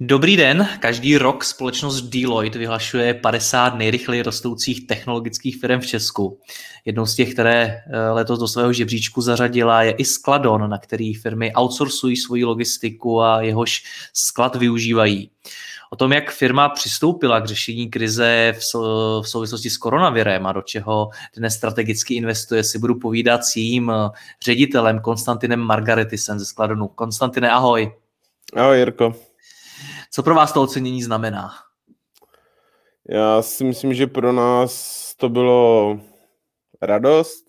Dobrý den, každý rok společnost Deloitte vyhlašuje 50 nejrychleji rostoucích technologických firm v Česku. Jednou z těch, které eh, letos do svého žebříčku zařadila, je i Skladon, na který firmy outsourcují svoji logistiku a jehož sklad využívají. O tom, jak firma přistoupila k řešení krize v souvislosti s koronavirem a do čeho dnes strategicky investuje, si budu povídat s jejím eh, ředitelem Konstantinem Margaretisem ze Skladonu. Konstantine, ahoj. Ahoj, Jirko. Co pro vás to ocenění znamená? Já si myslím, že pro nás to bylo radost,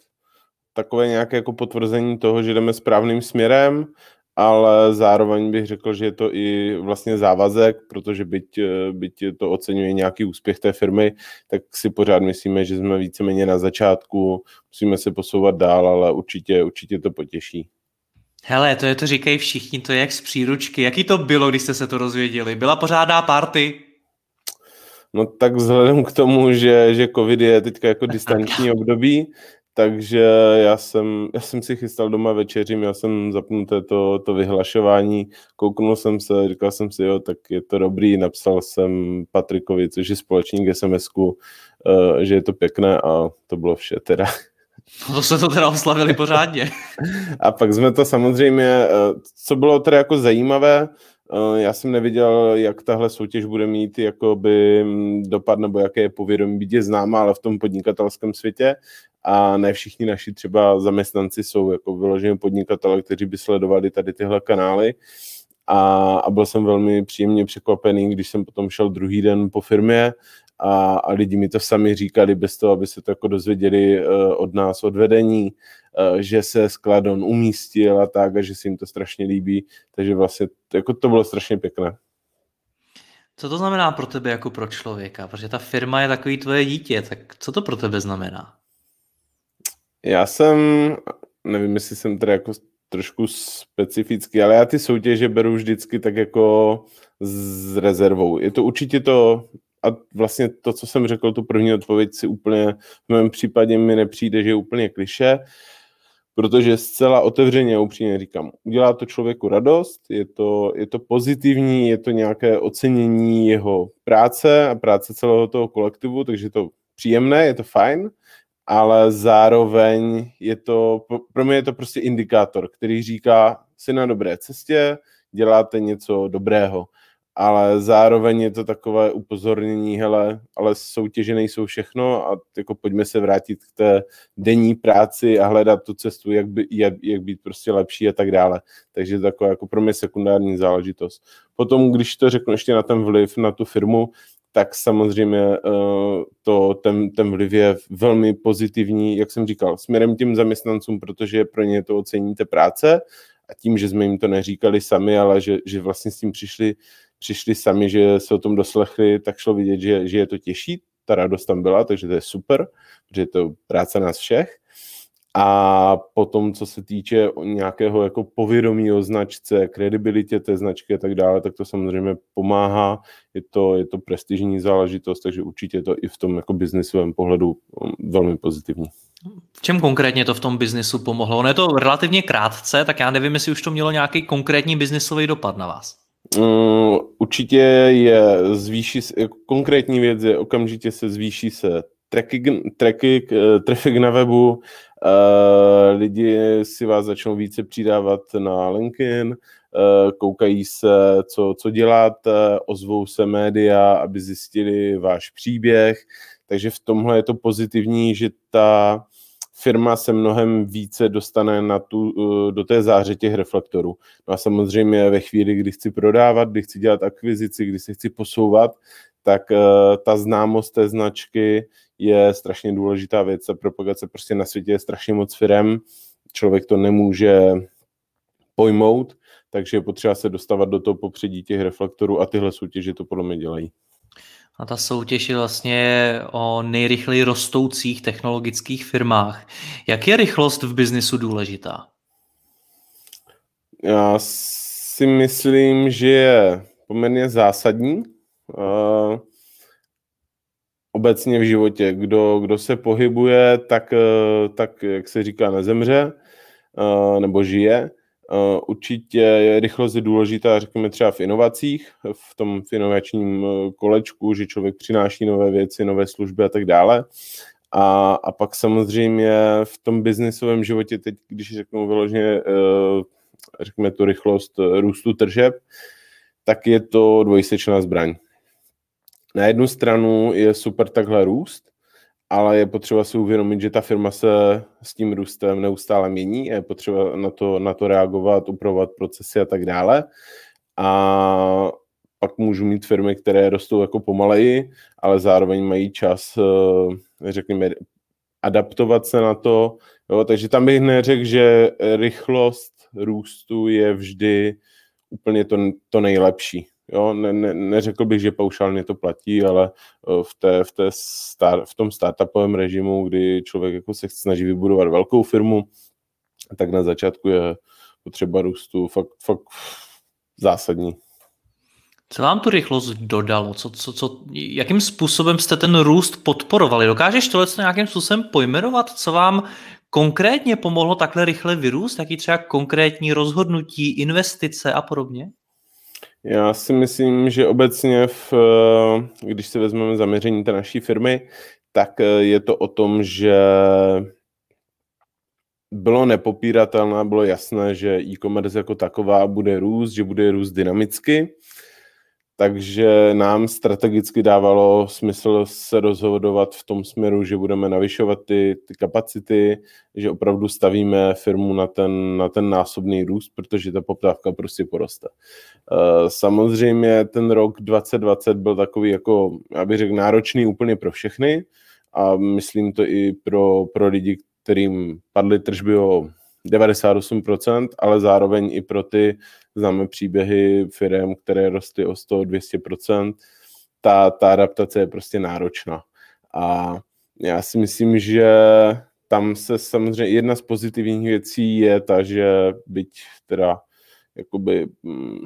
takové nějaké jako potvrzení toho, že jdeme správným směrem, ale zároveň bych řekl, že je to i vlastně závazek, protože byť, byť to oceňuje nějaký úspěch té firmy, tak si pořád myslíme, že jsme víceméně na začátku, musíme se posouvat dál, ale určitě, určitě to potěší. Hele, to je to říkají všichni, to je jak z příručky. Jaký to bylo, když jste se to rozvěděli? Byla pořádná party? No tak vzhledem k tomu, že, že covid je teďka jako distanční období, takže já jsem, já jsem si chystal doma večeři, já jsem zapnuté to, to vyhlašování, kouknul jsem se, říkal jsem si, jo, tak je to dobrý, napsal jsem Patrikovi, což je společník SMS-ku, uh, že je to pěkné a to bylo vše teda. No to se to teda oslavili pořádně. A pak jsme to samozřejmě, eh, co bylo teda jako zajímavé, eh, já jsem neviděl, jak tahle soutěž bude mít jakoby mm, dopad, nebo jaké je povědomí, být je známa, ale v tom podnikatelském světě a ne všichni naši třeba zaměstnanci jsou jako vyloženě podnikatele, kteří by sledovali tady tyhle kanály. A, a byl jsem velmi příjemně překvapený, když jsem potom šel druhý den po firmě a, a lidi mi to sami říkali bez toho, aby se to jako dozvěděli uh, od nás, od vedení, uh, že se Skladon umístil a tak a že se jim to strašně líbí, takže vlastně jako to bylo strašně pěkné. Co to znamená pro tebe jako pro člověka? Protože ta firma je takový tvoje dítě, tak co to pro tebe znamená? Já jsem, nevím, jestli jsem teda jako trošku specifický, ale já ty soutěže beru vždycky tak jako s rezervou. Je to určitě to a vlastně to, co jsem řekl, tu první odpověď si úplně v mém případě mi nepřijde, že je úplně kliše, protože zcela otevřeně a upřímně říkám, udělá to člověku radost, je to, je to pozitivní, je to nějaké ocenění jeho práce a práce celého toho kolektivu, takže je to příjemné, je to fajn, ale zároveň je to, pro mě je to prostě indikátor, který říká, jsi na dobré cestě, děláte něco dobrého ale zároveň je to takové upozornění, hele, ale soutěže nejsou všechno a jako pojďme se vrátit k té denní práci a hledat tu cestu, jak, by, jak, jak být prostě lepší a tak dále. Takže to taková jako pro mě sekundární záležitost. Potom, když to řeknu ještě na ten vliv na tu firmu, tak samozřejmě uh, to, ten, ten vliv je velmi pozitivní, jak jsem říkal, směrem těm zaměstnancům, protože pro ně to oceníte práce a tím, že jsme jim to neříkali sami, ale že, že vlastně s tím přišli přišli sami, že se o tom doslechli, tak šlo vidět, že, že je to těžší, ta radost tam byla, takže to je super, že je to práce nás všech. A potom, co se týče nějakého jako povědomí o značce, kredibilitě té značky a tak dále, tak to samozřejmě pomáhá. Je to, je to prestižní záležitost, takže určitě je to i v tom jako biznisovém pohledu um, velmi pozitivní. V čem konkrétně to v tom biznisu pomohlo? Ono je to relativně krátce, tak já nevím, jestli už to mělo nějaký konkrétní biznisový dopad na vás. Um, určitě je zvýší, konkrétní věc je okamžitě se zvýší se traffic, traffic, eh, traffic na webu, uh, lidi si vás začnou více přidávat na LinkedIn, uh, koukají se, co, co děláte, ozvou se média, aby zjistili váš příběh, takže v tomhle je to pozitivní, že ta firma se mnohem více dostane na tu, eh, do té záře těch reflektorů. No a samozřejmě ve chvíli, kdy chci prodávat, kdy chci dělat akvizici, kdy se chci posouvat, tak uh, ta známost té značky je strašně důležitá věc a propagace prostě na světě je strašně moc firem, člověk to nemůže pojmout, takže je potřeba se dostávat do toho popředí těch reflektorů a tyhle soutěže to podle mě dělají. A ta soutěž je vlastně o nejrychleji rostoucích technologických firmách. Jak je rychlost v biznisu důležitá? Já si myslím, že je poměrně zásadní. Uh, obecně v životě. Kdo, kdo se pohybuje, tak, uh, tak, jak se říká, nezemře uh, nebo žije. Uh, určitě rychlost je důležitá, řekněme třeba v inovacích, v tom inovačním uh, kolečku, že člověk přináší nové věci, nové služby a tak dále. A, a pak samozřejmě v tom biznisovém životě, teď když řeknu vyloženě, uh, řekněme tu rychlost růstu tržeb, tak je to dvojsečná zbraň. Na jednu stranu je super takhle růst, ale je potřeba si uvědomit, že ta firma se s tím růstem neustále mění a je potřeba na to, na to reagovat, upravovat procesy a tak dále. A pak můžu mít firmy, které rostou jako pomaleji, ale zároveň mají čas, eh, řekněme, adaptovat se na to. Jo, takže tam bych neřekl, že rychlost růstu je vždy úplně to, to nejlepší. Jo, ne, ne, neřekl bych, že paušálně to platí, ale eh, v, té, v, té star, v tom startupovém režimu, kdy člověk jako se snaží vybudovat velkou firmu, tak na začátku je potřeba růstu fakt, fakt zásadní. Co vám tu rychlost dodalo? Co, co, co, jakým způsobem jste ten růst podporovali? Dokážeš tohle nějakým způsobem pojmenovat? Co vám konkrétně pomohlo takhle rychle vyrůst? Jaký třeba konkrétní rozhodnutí, investice a podobně? Já si myslím, že obecně, v, eh, když si vezmeme zaměření té naší firmy, tak eh, je to o tom, že bylo nepopíratelné, bylo jasné, že e-commerce jako taková bude růst, že bude růst dynamicky takže nám strategicky dávalo smysl se rozhodovat v tom směru, že budeme navyšovat ty, ty kapacity, že opravdu stavíme firmu na ten, na ten násobný růst, protože ta poptávka prostě poroste. Eh, samozřejmě ten rok 2020 byl takový jako, já bych řekl, náročný úplně pro všechny a myslím to i pro, pro lidi, kterým padly tržby o 98%, ale zároveň i pro ty známe příběhy firm, které rostly o 100-200%, ta, ta adaptace je prostě náročná. A já si myslím, že tam se samozřejmě jedna z pozitivních věcí je ta, že byť teda jakoby, mm,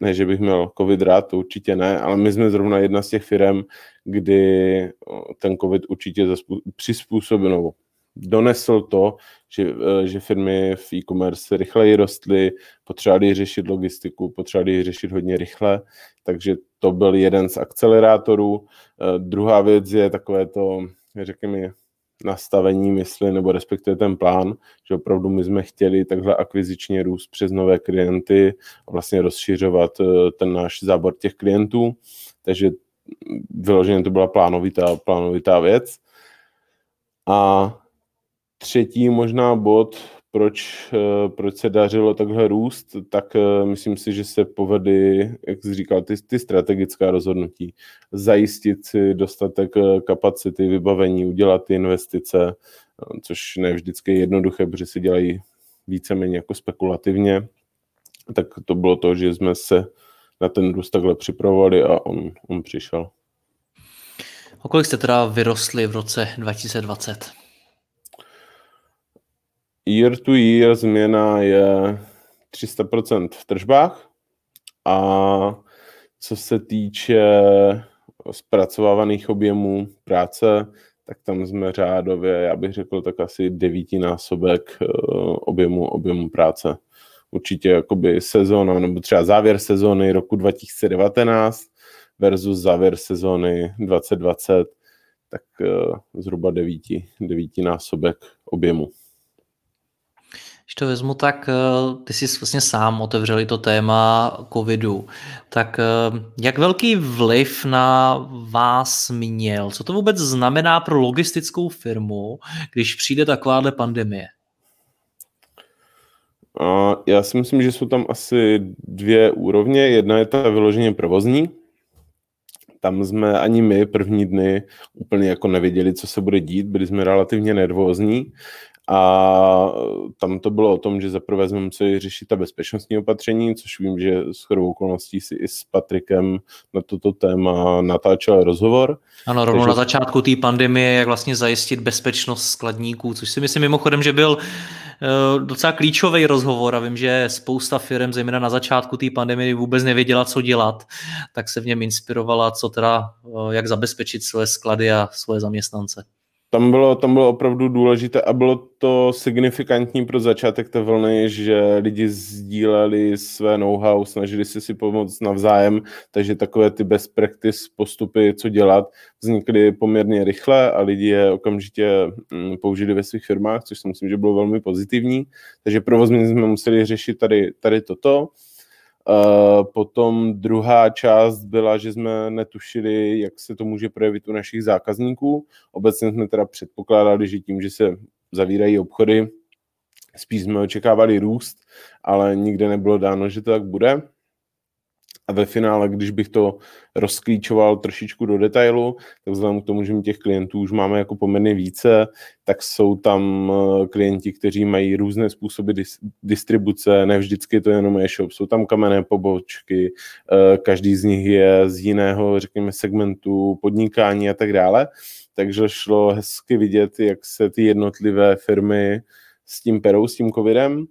ne, že bych měl covid rád, to určitě ne, ale my jsme zrovna jedna z těch firm, kdy ten covid určitě přizpůsobil, donesl to, že, eh, že firmy v e-commerce rychleji rostly, potřebovali řešit logistiku, potřebovali řešit hodně rychle, takže to byl jeden z akcelerátorů. Eh, druhá věc je takové to, řekněme, nastavení mysli, nebo respektive ten plán, že opravdu my jsme chtěli takhle akvizičně růst přes nové klienty a vlastně rozšiřovat eh, ten náš zábor těch klientů, takže vyloženě to byla plánovitá, plánovitá věc. A třetí možná bod, proč, eh, proč se dařilo takhle růst, tak eh, myslím si, že se povedly, jak jsi říkal, ty, ty strategická rozhodnutí. Zajistit si dostatek eh, kapacity, vybavení, udělat ty investice, což ne vždycky je jednoduché, protože si dělají víceméně jako spekulativně. Tak to bylo to, že jsme se na ten růst takhle připravovali a on, on přišel. O kolik jste teda vyrostli v roce 2020? Year to year změna je 300% v tržbách a co se týče zpracovávaných objemů práce, tak tam jsme řádově, já bych řekl, tak asi devítinásobek eh, objemu, objemu práce. Určitě jakoby sezóna, nebo třeba závěr sezóny roku 2019 versus závěr sezóny 2020, tak eh, zhruba devíti, devítinásobek objemu. Když to vezmu, tak eh, ty jsi vlastně sám otevřeli to téma covidu. Tak eh, jak velký vliv na vás měl? Co to vůbec znamená pro logistickou firmu, když přijde takováhle pandemie? Já si myslím, že jsou tam asi dvě úrovně. Jedna je ta vyloženě provozní. Tam jsme ani my první dny úplně jako nevěděli, co se bude dít, byli jsme relativně nervózní. A tam to bylo o tom, že zaprvé jsme museli řešit ta bezpečnostní opatření, což vím, že s chodou okolností si i s Patrikem na toto téma natáčel rozhovor. Ano, rovnou Takže... na začátku té pandemie, jak vlastně zajistit bezpečnost skladníků, což si myslím mimochodem, že byl eh, docela klíčový rozhovor a vím, že spousta firm, zejména na začátku té pandemie, vůbec nevěděla, co dělat, tak se v něm inspirovala, co teda, eh, jak zabezpečit své sklady a svoje zaměstnance tam bylo, tam bylo opravdu důležité a bylo to signifikantní pro začátek té vlny, že lidi sdíleli své know-how, snažili se si pomoct navzájem, takže takové ty best practice postupy, co dělat, vznikly poměrně rychle a lidi je okamžitě mm, použili ve svých firmách, což si myslím, že bylo velmi pozitivní. Takže provozně jsme museli řešit tady, tady toto. Uh, potom druhá část byla, že jsme netušili, jak se to může projevit u našich zákazníků. Obecně jsme teda předpokládali, že tím, že se zavírají obchody, spíš jsme očekávali růst, ale nikde nebylo dáno, že to tak bude. A ve finále, když bych to rozklíčoval trošičku do detailu, tak vzhledem k tomu, že my těch klientů už máme jako poměrně více, tak jsou tam eh, klienti, kteří mají různé způsoby dis- distribuce, ne vždycky to jenom e-shop, jsou tam kamenné pobočky, eh, každý z nich je z jiného, řekněme, segmentu podnikání a tak dále. Takže šlo hezky vidět, jak se ty jednotlivé firmy s tím perou, s tím covidem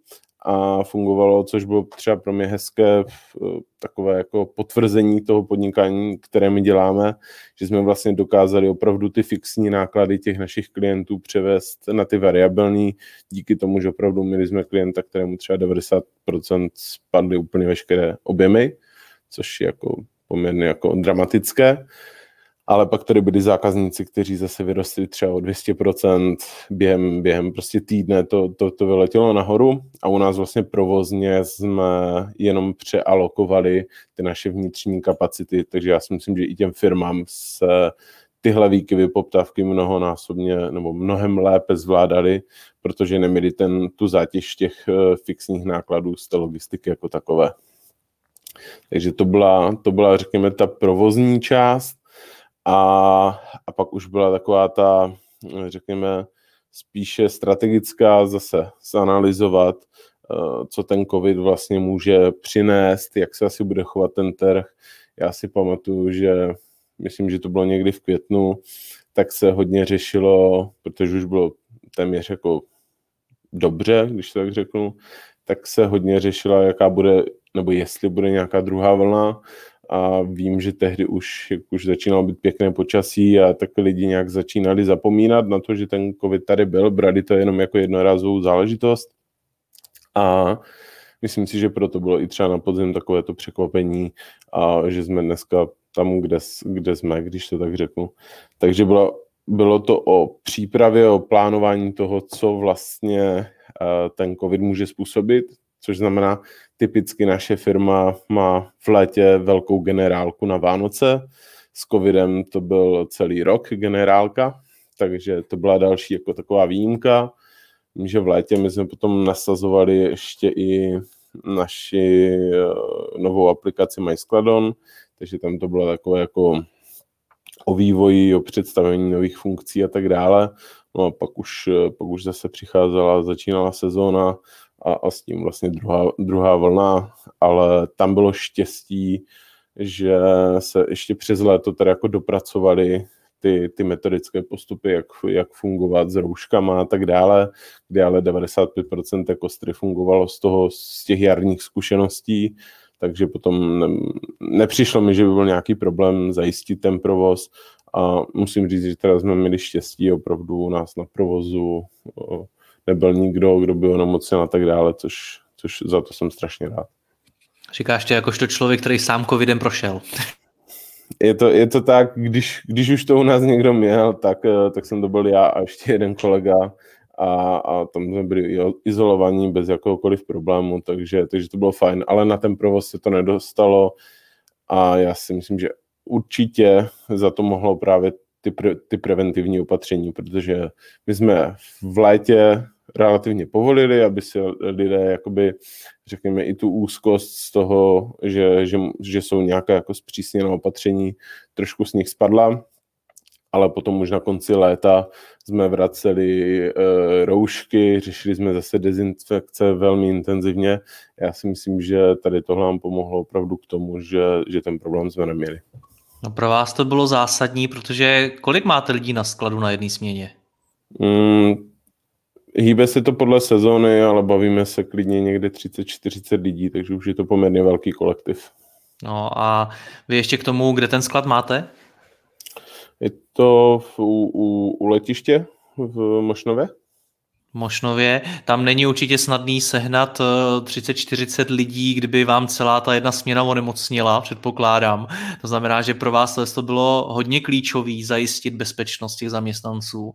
a fungovalo, což bylo třeba pro mě hezké takové jako potvrzení toho podnikání, které my děláme, že jsme vlastně dokázali opravdu ty fixní náklady těch našich klientů převést na ty variabilní, díky tomu, že opravdu měli jsme klienta, kterému třeba 90% spadly úplně veškeré objemy, což je jako poměrně jako dramatické ale pak tady byli zákazníci, kteří zase vyrostli třeba o 200% během, během prostě týdne, to, to, to vyletělo nahoru a u nás vlastně provozně jsme jenom přealokovali ty naše vnitřní kapacity, takže já si myslím, že i těm firmám se tyhle výkyvy poptávky mnohonásobně nebo mnohem lépe zvládali, protože neměli ten, tu zátěž těch eh, fixních nákladů z té logistiky jako takové. Takže to byla, to byla, řekněme, ta provozní část. A, a pak už byla taková ta, řekněme, spíše strategická zase zanalizovat, eh, co ten covid vlastně může přinést, jak se asi bude chovat ten trh. Já si pamatuju, že myslím, že to bylo někdy v květnu, tak se hodně řešilo, protože už bylo téměř jako dobře, když to tak řeknu, tak se hodně řešila, jaká bude, nebo jestli bude nějaká druhá vlna a vím, že tehdy už, jak už začínalo být pěkné počasí a tak lidi nějak začínali zapomínat na to, že ten covid tady byl, brali to jenom jako jednorázovou záležitost. A myslím si, že proto bylo i třeba na podzim takové to překvapení a že jsme dneska tam, kde, kde jsme, když to tak řeknu. Takže bylo, bylo to o přípravě, o plánování toho, co vlastně eh, ten covid může způsobit, což znamená, typicky naše firma má v létě velkou generálku na Vánoce, s covidem to byl celý rok generálka, takže to byla další jako taková výjimka. Že v létě my jsme potom nasazovali ještě i naši eh, novou aplikaci MySkladon, takže tam to bylo takové jako o vývoji, o představení nových funkcí a tak dále. No a pak už, eh, pak už zase přicházela, začínala sezóna, a, a s tím vlastně druhá, druhá vlna, ale tam bylo štěstí, že se ještě přes léto teda jako dopracovali ty, ty metodické postupy, jak, jak fungovat s rouškama a tak dále, kde ale 95% jako stry fungovalo z toho, z těch jarních zkušeností, takže potom ne, nepřišlo mi, že by byl nějaký problém zajistit ten provoz a musím říct, že teda jsme měli štěstí opravdu u nás na provozu nebyl nikdo, kdo byl onemocněn a tak dále, což, což za to jsem strašně rád. Říkáš to jakožto člověk, který sám covidem prošel. Je to, je to tak, když, když už to u nás někdo měl, tak, eh, tak jsem to byl já a ještě jeden kolega a, a tam jsme byli izolovaní bez jakéhokoliv problému, takže, takže to bylo fajn, ale na ten provoz se to nedostalo a já si myslím, že určitě za to mohlo právě ty, pre, ty preventivní opatření, protože my jsme v létě relativně povolili, aby si lidé, jakoby, řekněme, i tu úzkost z toho, že, že, že jsou nějaké jako zpřísněné opatření, trošku z nich spadla, ale potom už na konci léta jsme vraceli e, roušky, řešili jsme zase dezinfekce velmi intenzivně. Já si myslím, že tady tohle nám pomohlo opravdu k tomu, že, že ten problém jsme neměli. No pro vás to bylo zásadní, protože kolik máte lidí na skladu na jedné směně? Mm, hýbe se to podle sezóny, ale bavíme se klidně někde 30-40 lidí, takže už je to poměrně velký kolektiv. No a vy ještě k tomu, kde ten sklad máte? Je to v, u, u, u letiště v Mošnově. Mošnově. Tam není určitě snadný sehnat 30-40 eh, lidí, kdyby vám celá ta jedna směna onemocnila, předpokládám. To znamená, že pro vás to bylo hodně klíčový zajistit bezpečnost těch zaměstnanců.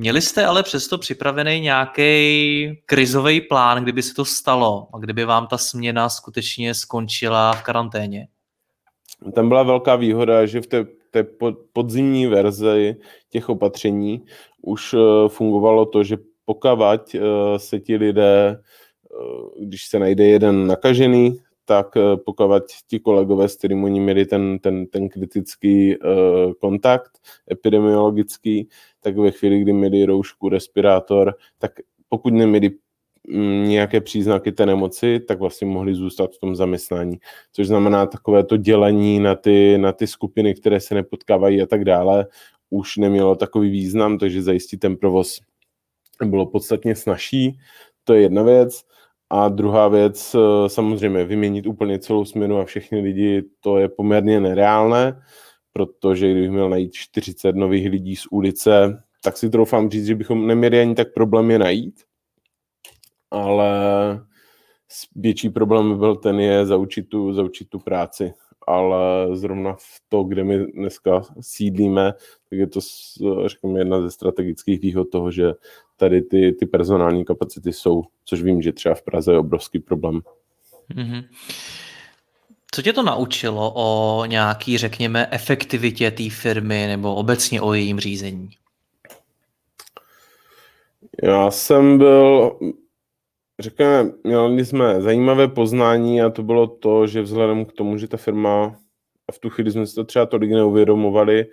Měli jste ale přesto připravený nějaký krizový plán, kdyby se to stalo a kdyby vám ta směna skutečně skončila v karanténě? Tam byla velká výhoda, že v té, té podzimní verzi těch opatření už eh, fungovalo to, že pokavať eh, se ti lidé, eh, když se najde jeden nakažený, tak pokud ti kolegové, s kterými oni měli ten, ten, ten kritický uh, kontakt epidemiologický, tak ve chvíli, kdy měli roušku, respirátor, tak pokud neměli mm, nějaké příznaky té nemoci, tak vlastně mohli zůstat v tom zaměstnání. Což znamená takové to dělení na ty, na ty skupiny, které se nepotkávají a tak dále, už nemělo takový význam, takže zajistit ten provoz bylo podstatně snažší. To je jedna věc. A druhá věc, eh, samozřejmě vyměnit úplně celou směnu a všechny lidi, to je poměrně nereálné, protože kdybych měl najít 40 nových lidí z ulice, tak si troufám říct, že bychom neměli ani tak problém je najít, ale větší problém by byl ten je zaučit tu, zaučit tu práci. Ale zrovna v to, kde my dneska sídlíme, tak je to, řekněme, jedna ze strategických výhod toho, že tady ty, ty personální kapacity jsou, což vím, že třeba v Praze je obrovský problém. Mm-hmm. Co tě to naučilo o nějaký, řekněme, efektivitě té firmy nebo obecně o jejím řízení? Já jsem byl řekněme, měli jsme zajímavé poznání a to bylo to, že vzhledem k tomu, že ta firma, v tu chvíli jsme si to třeba tolik neuvědomovali,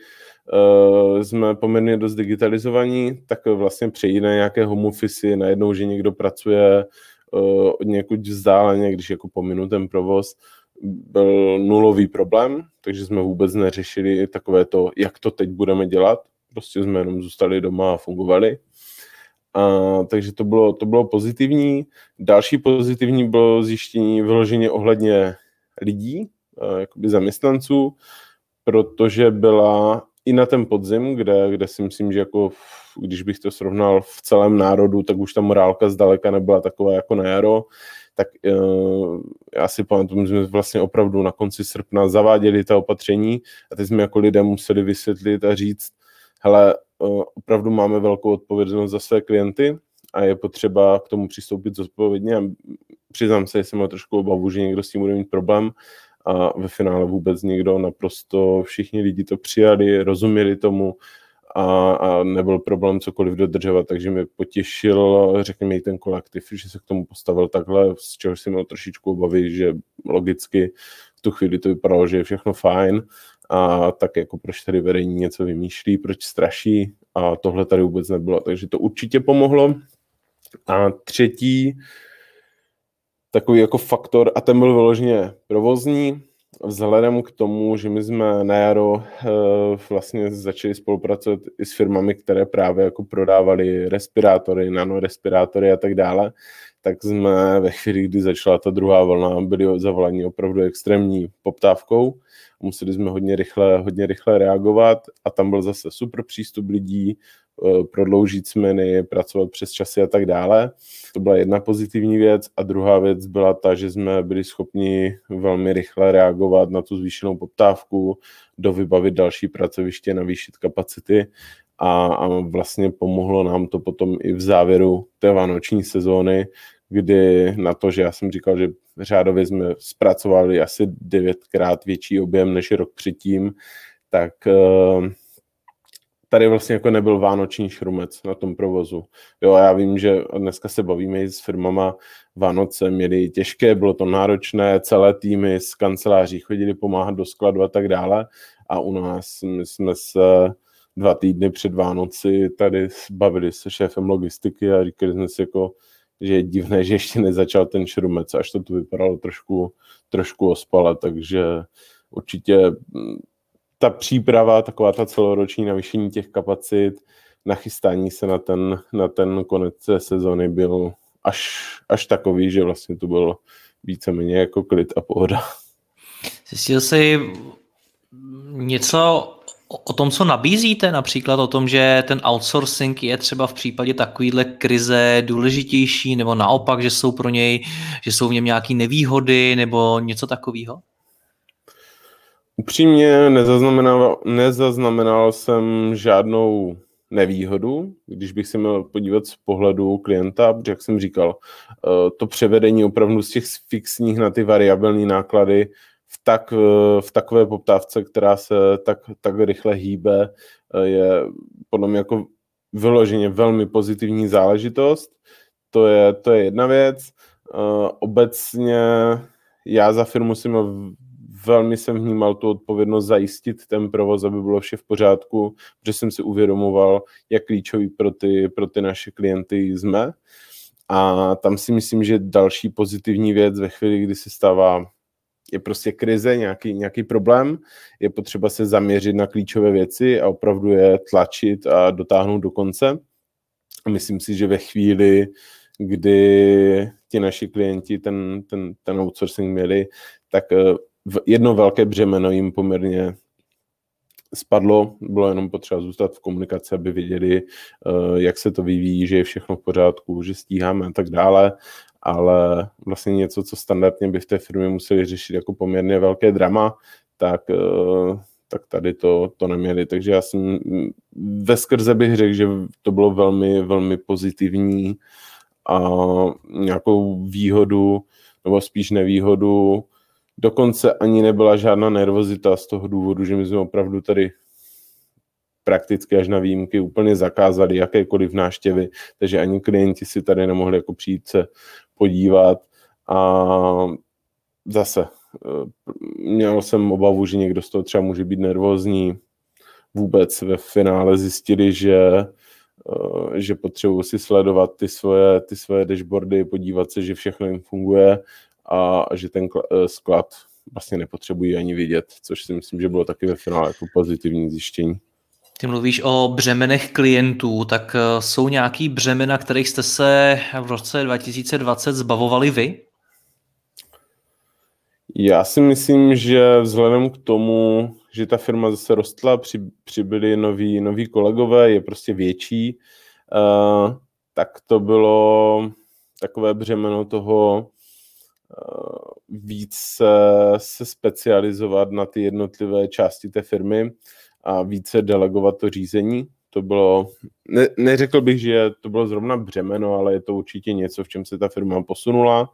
uh, jsme poměrně dost digitalizovaní, tak vlastně přejít na nějaké home office, najednou, že někdo pracuje uh, od někud vzdáleně, když jako pominu ten provoz, byl nulový problém, takže jsme vůbec neřešili takové to, jak to teď budeme dělat, prostě jsme jenom zůstali doma a fungovali. A, takže to bylo, to bylo pozitivní. Další pozitivní bylo zjištění vyloženě ohledně lidí, jakoby zaměstnanců, protože byla i na ten podzim, kde, kde si myslím, že jako v, když bych to srovnal v celém národu, tak už ta morálka zdaleka nebyla taková jako na jaro, tak uh, já si pamatuju, že jsme vlastně opravdu na konci srpna zaváděli ta opatření a teď jsme jako lidé museli vysvětlit a říct, hele, opravdu máme velkou odpovědnost za své klienty a je potřeba k tomu přistoupit zodpovědně. A přiznám se, že jsem měl trošku obavu, že někdo s tím bude mít problém a ve finále vůbec nikdo, naprosto všichni lidi to přijali, rozuměli tomu a, a nebyl problém cokoliv dodržovat, takže mi potěšil, řekněme, i ten kolektiv, že se k tomu postavil takhle, z čeho jsem měl trošičku obavy, že logicky v tu chvíli to vypadalo, že je všechno fajn a tak jako proč tady vedení něco vymýšlí, proč straší a tohle tady vůbec nebylo, takže to určitě pomohlo. A třetí takový jako faktor, a ten byl vyloženě provozní, vzhledem k tomu, že my jsme na jaro e, vlastně začali spolupracovat i s firmami, které právě jako prodávali respirátory, nanorespirátory a tak dále, tak jsme ve chvíli, kdy začala ta druhá vlna, byli zavolaní opravdu extrémní poptávkou museli jsme hodně rychle, hodně rychle reagovat a tam byl zase super přístup lidí, eh, prodloužit směny, pracovat přes časy a tak dále. To byla jedna pozitivní věc a druhá věc byla ta, že jsme byli schopni velmi rychle reagovat na tu zvýšenou poptávku, dovybavit další pracoviště, navýšit kapacity a, a vlastně pomohlo nám to potom i v závěru té vánoční sezóny, kdy na to, že já jsem říkal, že řádově jsme zpracovali asi devětkrát větší objem než rok předtím, tak uh, tady vlastně jako nebyl vánoční šrumec na tom provozu. Jo, já vím, že dneska se bavíme i s firmama, Vánoce měli těžké, bylo to náročné, celé týmy z kanceláří chodili pomáhat do skladu a tak dále a u nás my jsme se dva týdny před Vánoci tady bavili se šéfem logistiky a říkali jsme si jako, že je divné, že ještě nezačal ten šrumec, až to tu vypadalo trošku, trošku ospale, takže určitě ta příprava, taková ta celoroční navýšení těch kapacit, nachystání se na ten, na ten konec sezony byl až, až takový, že vlastně to bylo víceméně jako klid a pohoda. Zjistil jsi něco o tom, co nabízíte, například o tom, že ten outsourcing je třeba v případě takovýhle krize důležitější, nebo naopak, že jsou pro něj, že jsou v něm nějaké nevýhody, nebo něco takového? Upřímně nezaznamenal, nezaznamenal jsem žádnou nevýhodu, když bych se měl podívat z pohledu klienta, protože jak jsem říkal, eh, to převedení opravdu z těch fixních na ty variabilní náklady v, tak, eh, v takové poptávce, která se tak, tak rychle hýbe, eh, je podle mě jako vyloženě velmi pozitivní záležitost. To je, to je jedna věc. Obecně já za firmu jsem velmi jsem vnímal tu odpovědnost zajistit ten provoz, aby bylo vše v pořádku, protože jsem si uvědomoval, jak klíčový pro ty, pro ty naše klienty jsme. A tam si myslím, že další pozitivní věc ve chvíli, kdy se stává je prostě krize, nějaký, nějaký problém, je potřeba se zaměřit na klíčové věci a opravdu je tlačit a dotáhnout do konce. A myslím si, že ve chvíli, kdy ti naši klienti ten, ten, ten outsourcing měli, tak eh, jedno velké břemeno jim poměrně spadlo, bylo jenom potřeba zůstat v komunikaci, aby viděli, eh, jak se to vyvíjí, že je všechno v pořádku, že stíháme a tak dále, ale vlastně něco, co standardně by v té firmě museli řešit jako poměrně velké drama, tak, eh, tak tady to, to neměli. Takže já jsem ve skrze bych řekl, že to bylo velmi, velmi pozitivní a nějakou výhodu, nebo spíš nevýhodu, Dokonce ani nebyla žádná nervozita z toho důvodu, že my jsme opravdu tady prakticky až na výjimky úplně zakázali jakékoliv náštěvy, takže ani klienti si tady nemohli jako přijít se podívat a zase eh, měl jsem obavu, že někdo z toho třeba může být nervózní. Vůbec ve finále zjistili, že, eh, že potřebuji si sledovat ty svoje, ty svoje dashboardy, podívat se, že všechno jim funguje a že ten eh, sklad vlastně nepotřebují ani vidět, což si myslím, že bylo taky ve finále jako pozitivní zjištění. Ty mluvíš o břemenech klientů, tak eh, jsou nějaký břemena, kterých jste se v roce 2020 zbavovali vy? Já si myslím, že vzhledem k tomu, že ta firma zase rostla, při, přibyli noví, noví kolegové, je prostě větší, uh, tak to bylo takové břemeno toho více se specializovat na ty jednotlivé části té firmy a více delegovat to řízení. To bylo, ne, neřekl bych, že to bylo zrovna břemeno, ale je to určitě něco, v čem se ta firma posunula.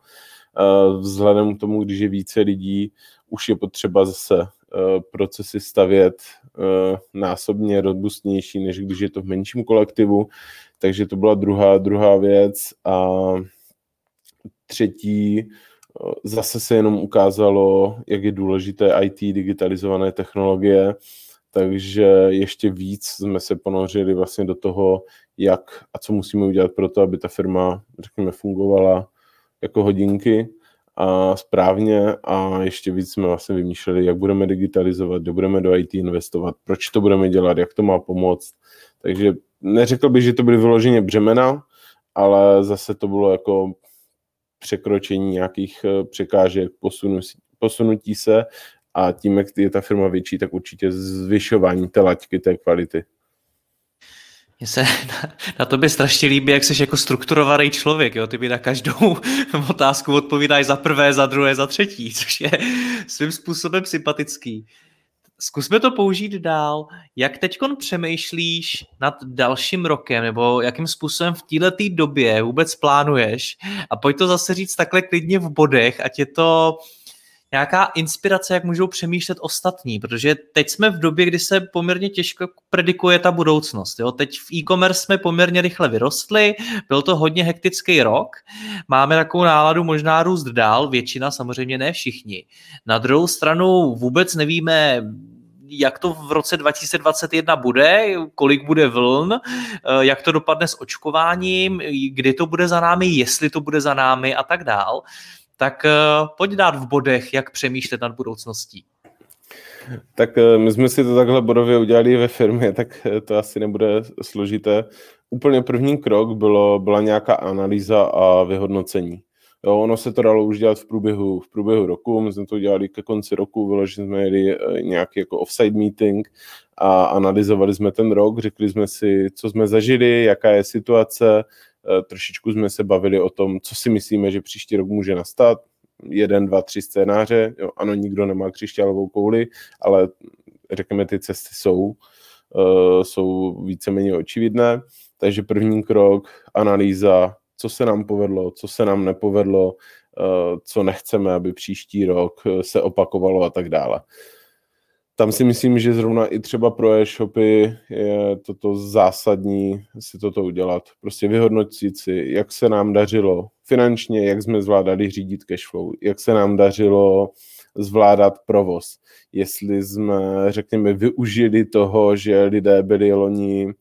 Eh, vzhledem k tomu, když je více lidí, už je potřeba zase eh, procesy stavět eh, násobně robustnější, než když je to v menším kolektivu. Takže to byla druhá, druhá věc. A třetí, Zase se jenom ukázalo, jak je důležité IT, digitalizované technologie, takže ještě víc jsme se ponořili vlastně do toho, jak a co musíme udělat pro to, aby ta firma, řekněme, fungovala jako hodinky a správně a ještě víc jsme vlastně vymýšleli, jak budeme digitalizovat, kde budeme do IT investovat, proč to budeme dělat, jak to má pomoct. Takže neřekl bych, že to byly vyloženě břemena, ale zase to bylo jako překročení nějakých eh, překážek, posunutí, posunutí se a tím, jak je ta firma větší, tak určitě zvyšování té laťky, té kvality. Mně se na, na tobě strašně líbí, jak jsi jako strukturovaný člověk. Jo? Ty mi na každou otázku odpovídáš za prvé, za druhé, za třetí, což je svým způsobem sympatický. zkusme to použít dál. Jak teď přemýšlíš nad dalším rokem, nebo jakým způsobem v této době vůbec plánuješ? A pojď to zase říct takhle klidně v bodech, ať je to nějaká inspirace, jak můžou přemýšlet ostatní, protože teď jsme v době, kdy se poměrně těžko predikuje ta budoucnost. Jo? Teď v e-commerce jsme poměrně rychle vyrostli, byl to hodně hektický rok, máme takovou náladu možná růst dál, většina, samozřejmě ne všichni. Na druhou stranu vůbec nevíme, jak to v roce 2021 bude, kolik bude vln, eh, jak to dopadne s očkováním, kdy to bude za námi, jestli to bude za námi a tak dál. Tak uh, pojď dát v bodech, jak přemýšlet nad budoucností. Tak uh, my jsme si to takhle bodově udělali ve firmě, tak uh, to asi nebude složité. Úplně první krok bylo, byla nějaká analýza a vyhodnocení. Jo, ono se to dalo už dělat v průběhu, v průběhu roku, my jsme to dělali ke konci roku, vyložili jsme jeli nějaký jako offside meeting a analyzovali jsme ten rok, řekli jsme si, co jsme zažili, jaká je situace, Eh, trošičku jsme se bavili o tom, co si myslíme, že příští rok může nastat. Jeden, dva, tři scénáře. Jo, ano, nikdo nemá křišťálovou kouli, ale řekněme, ty cesty jsou, uh, jsou víceméně očividné. Takže první krok, analýza, co se nám povedlo, co se nám nepovedlo, uh, co nechceme, aby příští rok se opakovalo a tak dále tam si myslím, že zrovna i třeba pro e-shopy je toto zásadní si toto udělat. Prostě vyhodnotit si, jak se nám dařilo finančně, jak jsme zvládali řídit cashflow, jak se nám dařilo zvládat provoz. Jestli jsme, řekněme, využili toho, že lidé byli loni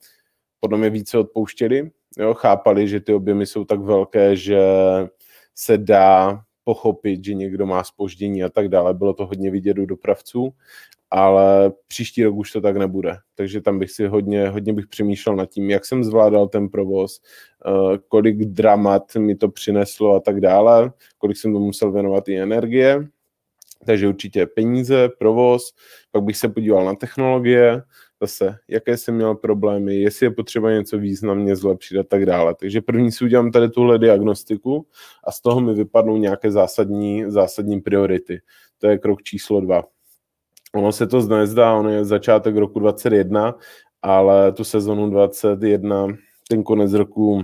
podle mě více odpouštěli, jo, chápali, že ty objemy jsou tak velké, že se dá pochopit, že někdo má spoždění a tak dále. Bylo to hodně vidět u dopravců ale příští rok už to tak nebude. Takže tam bych si hodně, hodně bych přemýšlel nad tím, jak jsem zvládal ten provoz, eh, kolik dramat mi to přineslo a tak dále, kolik jsem to musel věnovat i energie. Takže určitě peníze, provoz, pak bych se podíval na technologie, zase, jaké jsem měl problémy, jestli je potřeba něco významně zlepšit a tak dále. Takže první si udělám tady tuhle diagnostiku a z toho mi vypadnou nějaké zásadní, zásadní priority. To je krok číslo dva. Ono se to nezdá, ono je začátek roku 21, ale tu sezonu 21, ten konec roku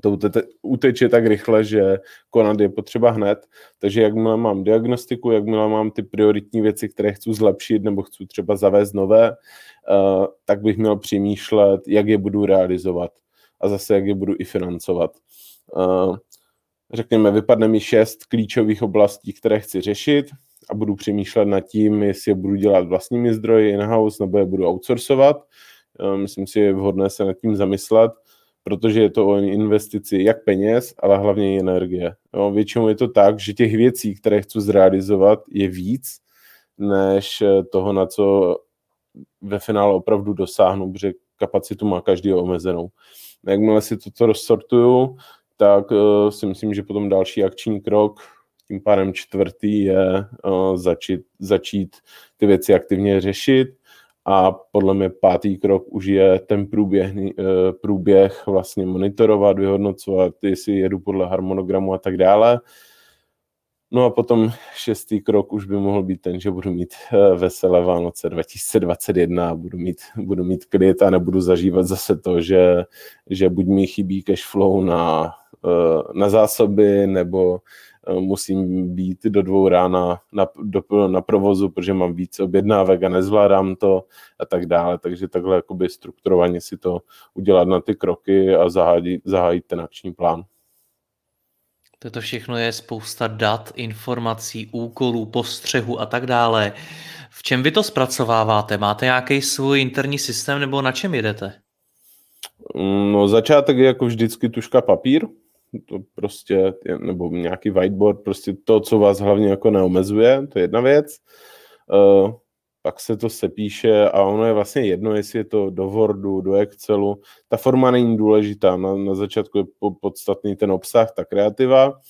to uteče tak rychle, že konat je potřeba hned, takže jakmile mám diagnostiku, jakmile mám ty prioritní věci, které chci zlepšit nebo chci třeba zavést nové, uh, tak bych měl přemýšlet, jak je budu realizovat a zase jak je budu i financovat. Uh, řekněme, vypadne mi šest klíčových oblastí, které chci řešit, a budu přemýšlet nad tím, jestli je budu dělat vlastními zdroji in-house nebo je budu outsourcovat. Eh, myslím si, je vhodné se nad tím zamyslet, protože je to o investici jak peněz, ale hlavně i energie. Jo, většinou je to tak, že těch věcí, které chci zrealizovat, je víc, než eh, toho, na co ve finále opravdu dosáhnu, protože kapacitu má každý omezenou. Jakmile si toto rozsortuju, tak uh, si myslím, že potom další akční krok tím pádem čtvrtý je uh, začít, začít ty věci aktivně řešit a podle mě pátý krok už je ten průběh, uh, průběh vlastně monitorovat, vyhodnocovat, jestli jedu podle harmonogramu a tak dále. No a potom šestý krok už by mohl být ten, že budu mít uh, veselé Vánoce 2021 a budu mít, budu mít klid a nebudu zažívat zase to, že, že buď mi chybí cash flow na, na zásoby, nebo Eh, musím být do dvou rána na, do, na provozu, protože mám víc objednávek a nezvládám to a tak dále. Takže takhle jakoby strukturovaně si to udělat na ty kroky a zahájit, zahájit ten akční plán. Toto všechno je spousta dat, informací, úkolů, postřehů a tak dále. V čem vy to zpracováváte? Máte nějaký svůj interní systém nebo na čem jedete? No začátek je jako vždycky tuška papír, to prostě, nebo nějaký whiteboard, prostě to, co vás hlavně jako neomezuje, to je jedna věc. Uh, pak se to sepíše a ono je vlastně jedno, jestli je to do Wordu, do Excelu. Ta forma není důležitá, na, na začátku je podstatný ten obsah, ta kreativa.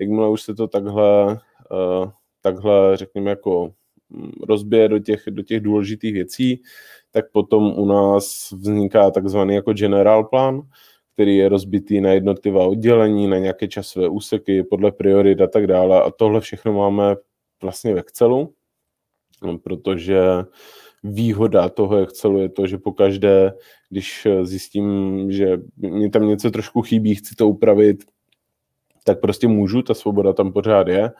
Jakmile už se to takhle, uh, takhle řekněme, jako mm, rozbije do těch, do těch důležitých věcí, tak potom u nás vzniká takzvaný jako general plan, který je rozbitý na jednotlivá oddělení, na nějaké časové úseky podle priorit a tak dále. A tohle všechno máme vlastně v Excelu. protože výhoda toho Excelu je to, že pokaždé, když zjistím, že mi tam něco trošku chybí, chci to upravit, tak prostě můžu, ta svoboda tam pořád je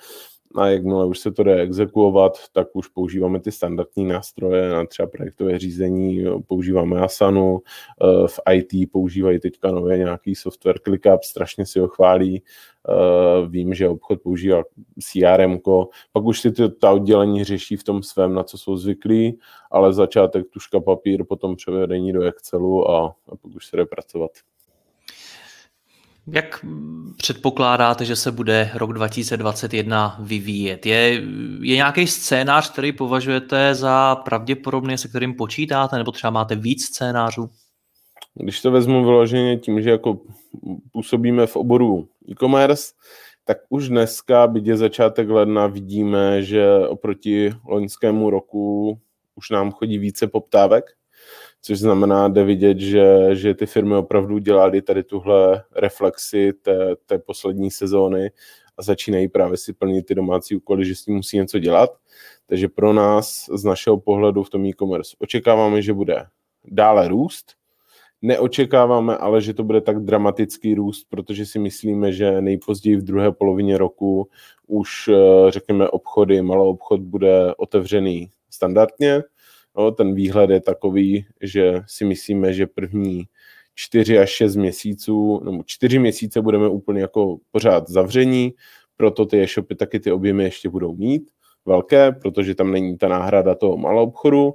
a jakmile už se to jde exekuovat, tak už používáme ty standardní nástroje na třeba projektové řízení, používáme Asanu, eh, v IT používají teďka nově nějaký software ClickUp, strašně si ho chválí, eh, vím, že obchod používá CRM, pak už si ty, ta oddělení řeší v tom svém, na co jsou zvyklí, ale začátek tuška papír, potom převedení do Excelu a, a pak už se jde pracovat. Jak předpokládáte, že se bude rok 2021 vyvíjet? Je, je nějaký scénář, který považujete za pravděpodobný, se kterým počítáte, nebo třeba máte víc scénářů? Když to vezmu vyloženě tím, že jako působíme v oboru e-commerce, tak už dneska, byť je začátek ledna, vidíme, že oproti loňskému roku už nám chodí více poptávek což znamená, jde vidět, že, že ty firmy opravdu dělali tady tuhle reflexi té, té poslední sezóny a začínají právě si plnit ty domácí úkoly, že s tím musí něco dělat. Takže pro nás z našeho pohledu v tom e-commerce očekáváme, že bude dále růst, Neočekáváme ale, že to bude tak dramatický růst, protože si myslíme, že nejpozději v druhé polovině roku už, eh, řekněme, obchody, malou obchod bude otevřený standardně, No, ten výhled je takový, že si myslíme, že první čtyři až šest měsíců, nebo čtyři měsíce budeme úplně jako pořád zavření, proto ty e-shopy taky ty objemy ještě budou mít velké, protože tam není ta náhrada toho malou obchodu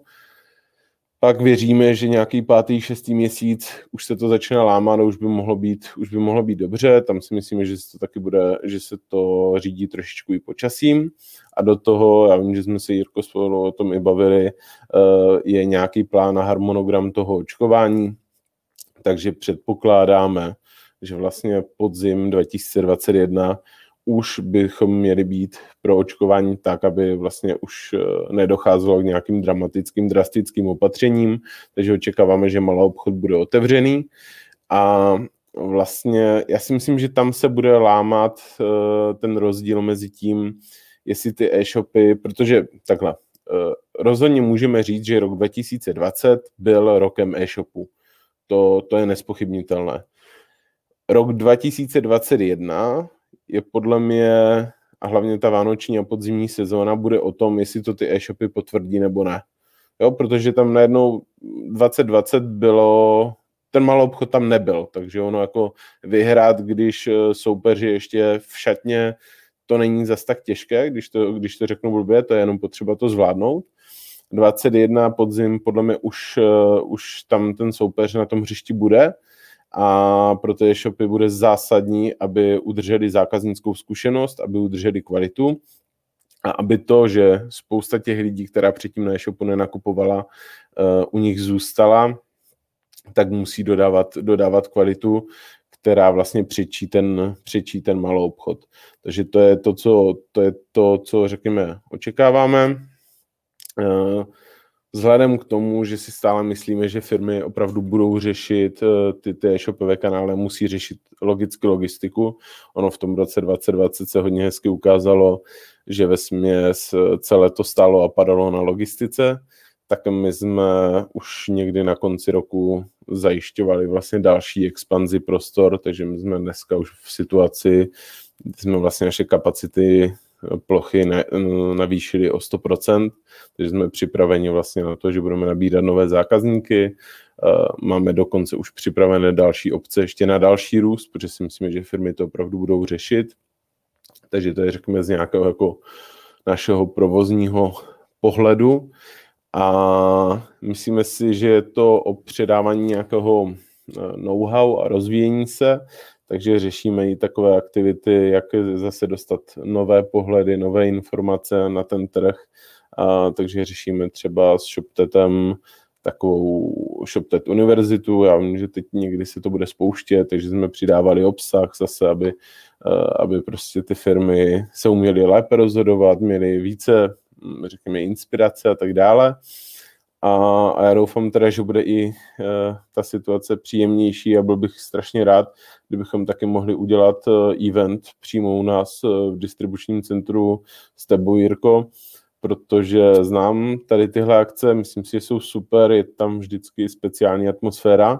pak věříme, že nějaký pátý, šestý měsíc už se to začne lámat a už by mohlo být, už by mohlo být dobře. Tam si myslíme, že se to taky bude, že se to řídí trošičku i počasím. A do toho, já vím, že jsme se Jirko spolu o tom i bavili, eh, je nějaký plán na harmonogram toho očkování, takže předpokládáme, že vlastně podzim 2021 už bychom měli být pro očkování tak, aby vlastně už eh, nedocházelo k nějakým dramatickým, drastickým opatřením, takže očekáváme, že malý obchod bude otevřený a vlastně já si myslím, že tam se bude lámat eh, ten rozdíl mezi tím, jestli ty e-shopy, protože takhle, eh, rozhodně můžeme říct, že rok 2020 byl rokem e-shopu. To, to je nespochybnitelné. Rok 2021 je podle mě, a hlavně ta vánoční a podzimní sezóna, bude o tom, jestli to ty e-shopy potvrdí nebo ne. Jo, protože tam najednou 2020 bylo, ten malý obchod tam nebyl, takže ono jako vyhrát, když eh, soupeři ještě v šatně, to není zas tak těžké, když to, když to řeknu blbě, to je jenom potřeba to zvládnout. 21 podzim, podle mě už, uh, už tam ten soupeř na tom hřišti bude, a pro ty e-shopy bude zásadní, aby udrželi zákaznickou zkušenost, aby udrželi kvalitu a aby to, že spousta těch lidí, která předtím na e-shopu nenakupovala, uh, u nich zůstala, tak musí dodávat, dodávat kvalitu, která vlastně přečí ten, přečí ten malý obchod. Takže to je to, co, to je to, co řekněme, očekáváme. Vzhledem k tomu, že si stále myslíme, že firmy opravdu budou řešit eh, ty, ty e-shopové kanály, musí řešit logicky logistiku. Ono v tom roce 2020 se hodně hezky ukázalo, že ve směs eh, celé to stálo a padalo na logistice, tak my jsme už někdy na konci roku zajišťovali vlastně další expanzi prostor, takže my jsme dneska už v situaci, kdy jsme vlastně naše kapacity plochy navýšili o 100%, takže jsme připraveni vlastně na to, že budeme nabírat nové zákazníky. Eh, máme dokonce už připravené další obce ještě na další růst, protože si myslíme, že firmy to opravdu budou řešit. Takže to je, řekněme, z nějakého jako našeho provozního pohledu. A myslíme si, že je to o předávání nějakého eh, know-how a rozvíjení se, takže řešíme i takové aktivity, jak zase dostat nové pohledy, nové informace na ten trh. A, takže řešíme třeba s ShopTetem takovou ShopTet univerzitu. Já vím, že teď někdy se to bude spouštět, takže jsme přidávali obsah zase, aby, aby prostě ty firmy se uměly lépe rozhodovat, měly více, řekněme, inspirace a tak dále. A, a já doufám teda, že bude i e, ta situace příjemnější a byl bych strašně rád, kdybychom taky mohli udělat e, event přímo u nás e, v distribučním centru s tebou, Jirko, protože znám tady tyhle akce, myslím si, že jsou super, je tam vždycky speciální atmosféra.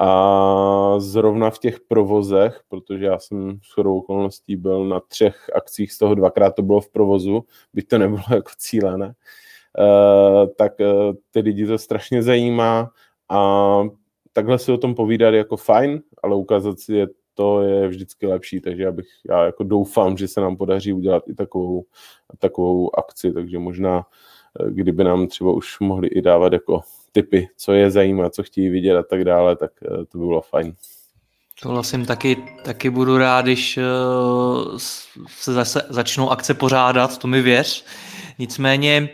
A zrovna v těch provozech, protože já jsem s chodou okolností byl na třech akcích, z toho dvakrát to bylo v provozu, byť to nebylo jako cílené, uh, tak uh, ty lidi to strašně zajímá a takhle si o tom povídat jako fajn, ale ukázat si je to je vždycky lepší, takže já bych, já jako doufám, že se nám podaří udělat i takovou, takovou akci, takže možná, eh, kdyby nám třeba už mohli i dávat jako typy, co je zajímá, co chtějí vidět a tak dále, tak eh, to by bylo fajn. To vlastně taky, taky budu rád, když eh, se zase začnou akce pořádat, to mi věř. Nicméně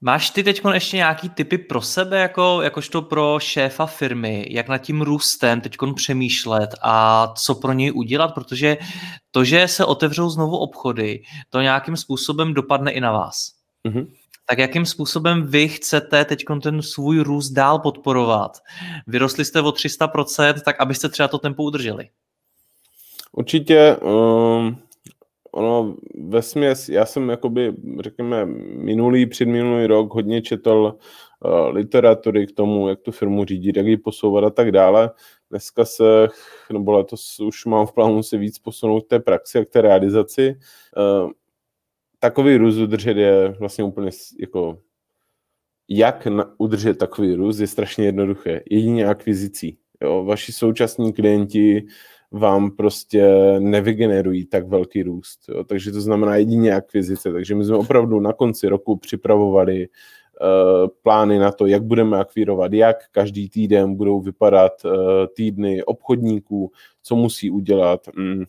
Máš ty teď ještě nějaký typy pro sebe, jako, jakožto pro šéfa firmy, jak nad tím růstem teď přemýšlet a co pro něj udělat, protože to, že se otevřou znovu obchody, to nějakým způsobem dopadne i na vás. Mm-hmm. Tak jakým způsobem vy chcete teď ten svůj růst dál podporovat? Vyrostli jste o 300%, tak abyste třeba to tempo udrželi. Určitě um ono ve směs, já jsem jakoby, řekněme, minulý, předminulý rok hodně četl uh, literatury k tomu, jak tu firmu řídit, jak ji posouvat a tak dále. Dneska se, nebo letos už mám v plánu se víc posunout k té praxi a k té realizaci. Uh, takový růst udržet je vlastně úplně jako jak na, udržet takový růst je strašně jednoduché. Jedině akvizicí. Jo, vaši současní klienti vám prostě nevygenerují tak velký růst. Jo. Takže to znamená jedině akvizice. Takže my jsme opravdu na konci roku připravovali uh, plány na to, jak budeme akvírovat, jak každý týden budou vypadat uh, týdny obchodníků, co musí udělat. Mm.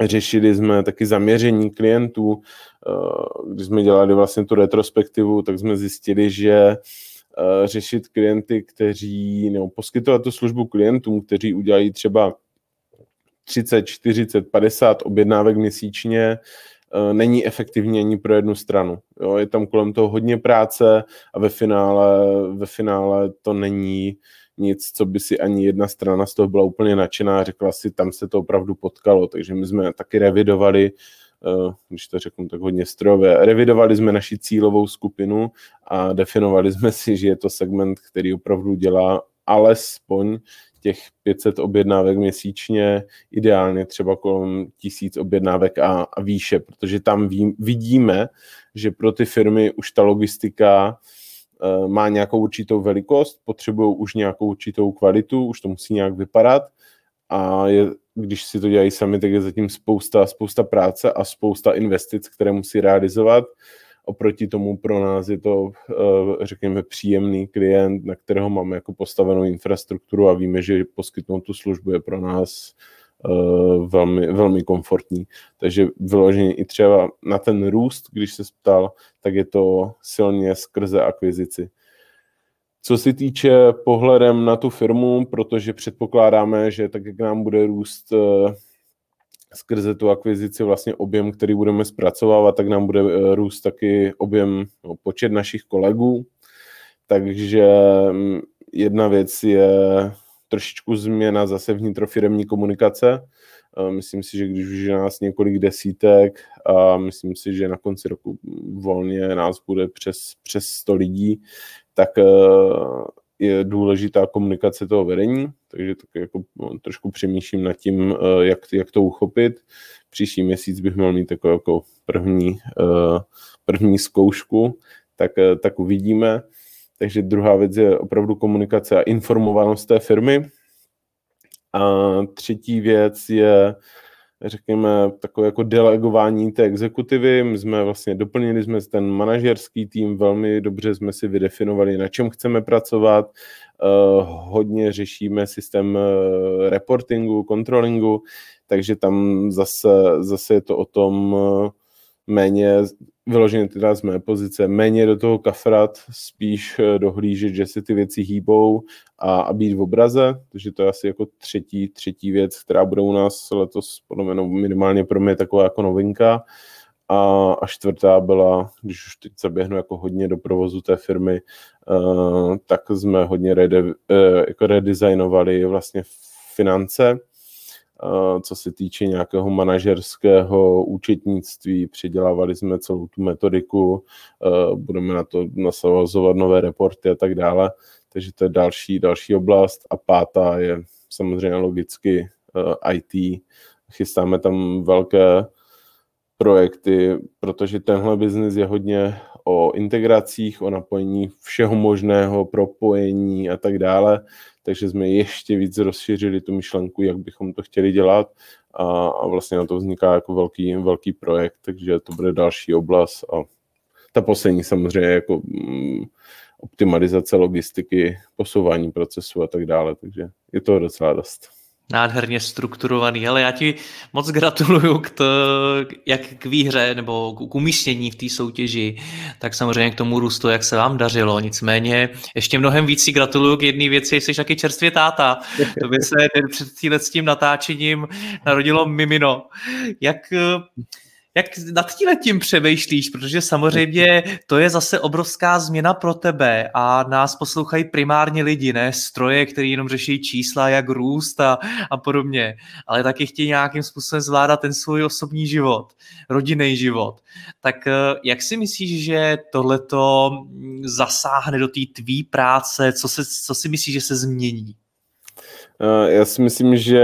Řešili jsme taky zaměření klientů. Uh, když jsme dělali vlastně tu retrospektivu, tak jsme zjistili, že řešit klienty, kteří, nebo poskytovat tu službu klientům, kteří udělají třeba 30, 40, 50 objednávek měsíčně eh, není efektivní ani pro jednu stranu. Jo, je tam kolem toho hodně práce a ve finále, ve finále to není nic, co by si ani jedna strana z toho byla úplně nadšená a řekla si, tam se to opravdu potkalo. Takže my jsme taky revidovali, eh, když to řeknu tak hodně strojové, revidovali jsme naši cílovou skupinu a definovali jsme si, že je to segment, který opravdu dělá alespoň těch 500 objednávek měsíčně, ideálně třeba kolem tisíc objednávek a, a výše, protože tam ví, vidíme, že pro ty firmy už ta logistika uh, má nějakou určitou velikost, potřebují už nějakou určitou kvalitu, už to musí nějak vypadat a je, když si to dělají sami, tak je zatím spousta, spousta práce a spousta investic, které musí realizovat Oproti tomu pro nás je to, eh, řekněme, příjemný klient, na kterého máme jako postavenou infrastrukturu a víme, že poskytnout tu službu je pro nás eh, velmi, velmi komfortní. Takže vyloženě i třeba na ten růst, když se ptal, tak je to silně skrze akvizici. Co se týče pohledem na tu firmu, protože předpokládáme, že tak, jak nám bude růst eh, skrze tu akvizici vlastně objem, který budeme zpracovávat, tak nám bude eh, růst taky objem, no, počet našich kolegů. Takže mm, jedna věc je trošičku změna zase vnitrofiremní komunikace. Eh, myslím si, že když už je nás několik desítek a myslím si, že na konci roku volně nás bude přes, přes 100 lidí, tak eh, je důležitá komunikace toho vedení, takže tak jako no, trošku přemýšlím nad tím, eh, jak, jak to uchopit. Příští měsíc bych měl mít jako, jako první, eh, první zkoušku, tak, eh, tak uvidíme. Takže druhá věc je opravdu komunikace a informovanost té firmy. A třetí věc je řekněme, takové jako delegování té exekutivy. My jsme vlastně doplnili jsme ten manažerský tým, velmi dobře jsme si vydefinovali, na čem chceme pracovat. Uh, hodně řešíme systém uh, reportingu, controllingu, takže tam zase, zase je to o tom uh, méně vyloženě teda z mé pozice, méně do toho kafrat, spíš eh, dohlížet, že se ty věci hýbou a, a být v obraze, takže to je asi jako třetí, třetí věc, která bude u nás letos podle mě no, minimálně pro mě taková jako novinka. A, a čtvrtá byla, když už teď zaběhnu jako hodně do provozu té firmy, uh, tak jsme hodně rede, uh, jako redesignovali vlastně finance, co se týče nějakého manažerského účetnictví, předělávali jsme celou tu metodiku, budeme na to nasazovat nové reporty a tak dále, takže to je další, další oblast. A pátá je samozřejmě logicky IT, chystáme tam velké projekty, protože tenhle biznis je hodně o integracích, o napojení všeho možného, propojení a tak dále, takže jsme ještě víc rozšířili tu myšlenku, jak bychom to chtěli dělat. A, a vlastně na to vzniká jako velký, velký projekt, takže to bude další oblast. A ta poslední samozřejmě jako mm, optimalizace logistiky, posouvání procesu a tak dále, takže je to docela dost nádherně strukturovaný. Ale já ti moc gratuluju k to, jak k výhře nebo k umístění v té soutěži, tak samozřejmě k tomu růstu, jak se vám dařilo. Nicméně ještě mnohem víc si gratuluju k jedné věci, jsi taky čerstvě táta. To by se před tím natáčením narodilo mimino. Jak jak nad tím tím přemýšlíš, protože samozřejmě to je zase obrovská změna pro tebe a nás poslouchají primárně lidi, ne stroje, který jenom řeší čísla, jak růst a, a podobně, ale taky chtějí nějakým způsobem zvládat ten svůj osobní život, rodinný život. Tak eh, jak si myslíš, že tohleto zasáhne do té tvý práce, co, se, co si myslíš, že se změní? Eh, já si myslím, že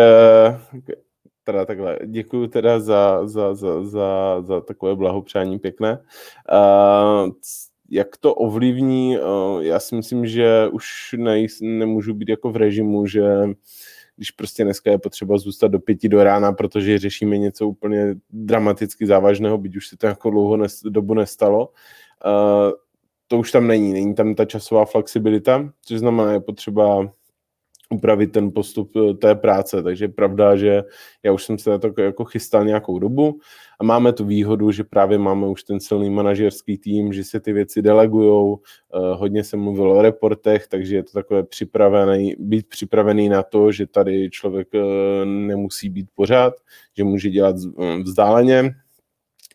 teda takhle, děkuji teda za, za, za, za, za takové blahopřání pěkné. Uh, jak to ovlivní, uh, já si myslím, že už nej, nemůžu být jako v režimu, že když prostě dneska je potřeba zůstat do pěti do rána, protože řešíme něco úplně dramaticky závažného, byť už se to jako dlouho nes, dobu nestalo, uh, to už tam není. Není tam ta časová flexibilita, což znamená, je potřeba upravit ten postup eh, té práce. Takže je pravda, že já už jsem se na to jako chystal nějakou dobu a máme tu výhodu, že právě máme už ten silný manažerský tým, že se ty věci delegujou, eh, hodně se mluvilo o reportech, takže je to takové připravený, být připravený na to, že tady člověk eh, nemusí být pořád, že může dělat vzdáleně.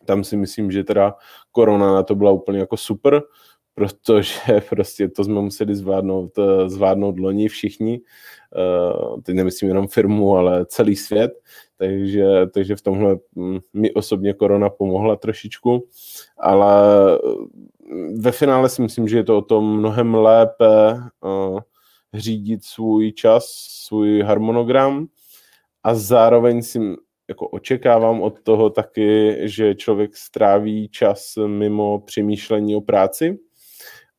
Tam si myslím, že teda korona na to byla úplně jako super, protože prostě to jsme museli zvládnout, eh, zvládnout loni všichni, uh, teď nemyslím jenom firmu, ale celý svět, takže, takže v tomhle hm, mi osobně korona pomohla trošičku, ale hm, ve finále si myslím, že je to o tom mnohem lépe řídit svůj čas, svůj harmonogram. A zároveň si jako očekávám od toho taky, že člověk stráví čas mimo přemýšlení o práci,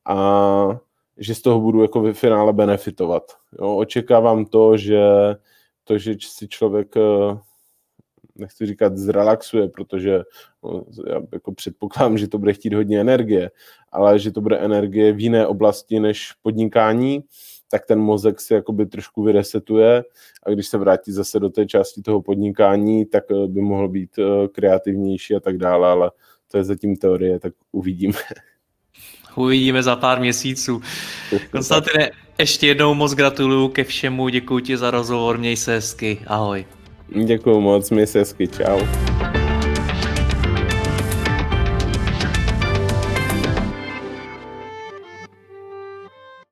a že z toho budu jako ve finále benefitovat. Jo, očekávám to, že to, že si člověk eh, nechci říkat zrelaxuje, protože no, já jako předpokládám, že to bude chtít hodně energie, ale že to bude energie v jiné oblasti než podnikání, tak ten mozek se jakoby trošku vyresetuje a když se vrátí zase do té části toho podnikání, tak eh, by mohl být eh, kreativnější a tak dále, ale to je zatím teorie, tak uvidíme. Uvidíme za pár měsíců. Konstantine, ještě jednou moc gratuluju ke všemu, děkuji ti za rozhovor, měj se hezky, ahoj. Děkuji moc, měj se hezky, čau.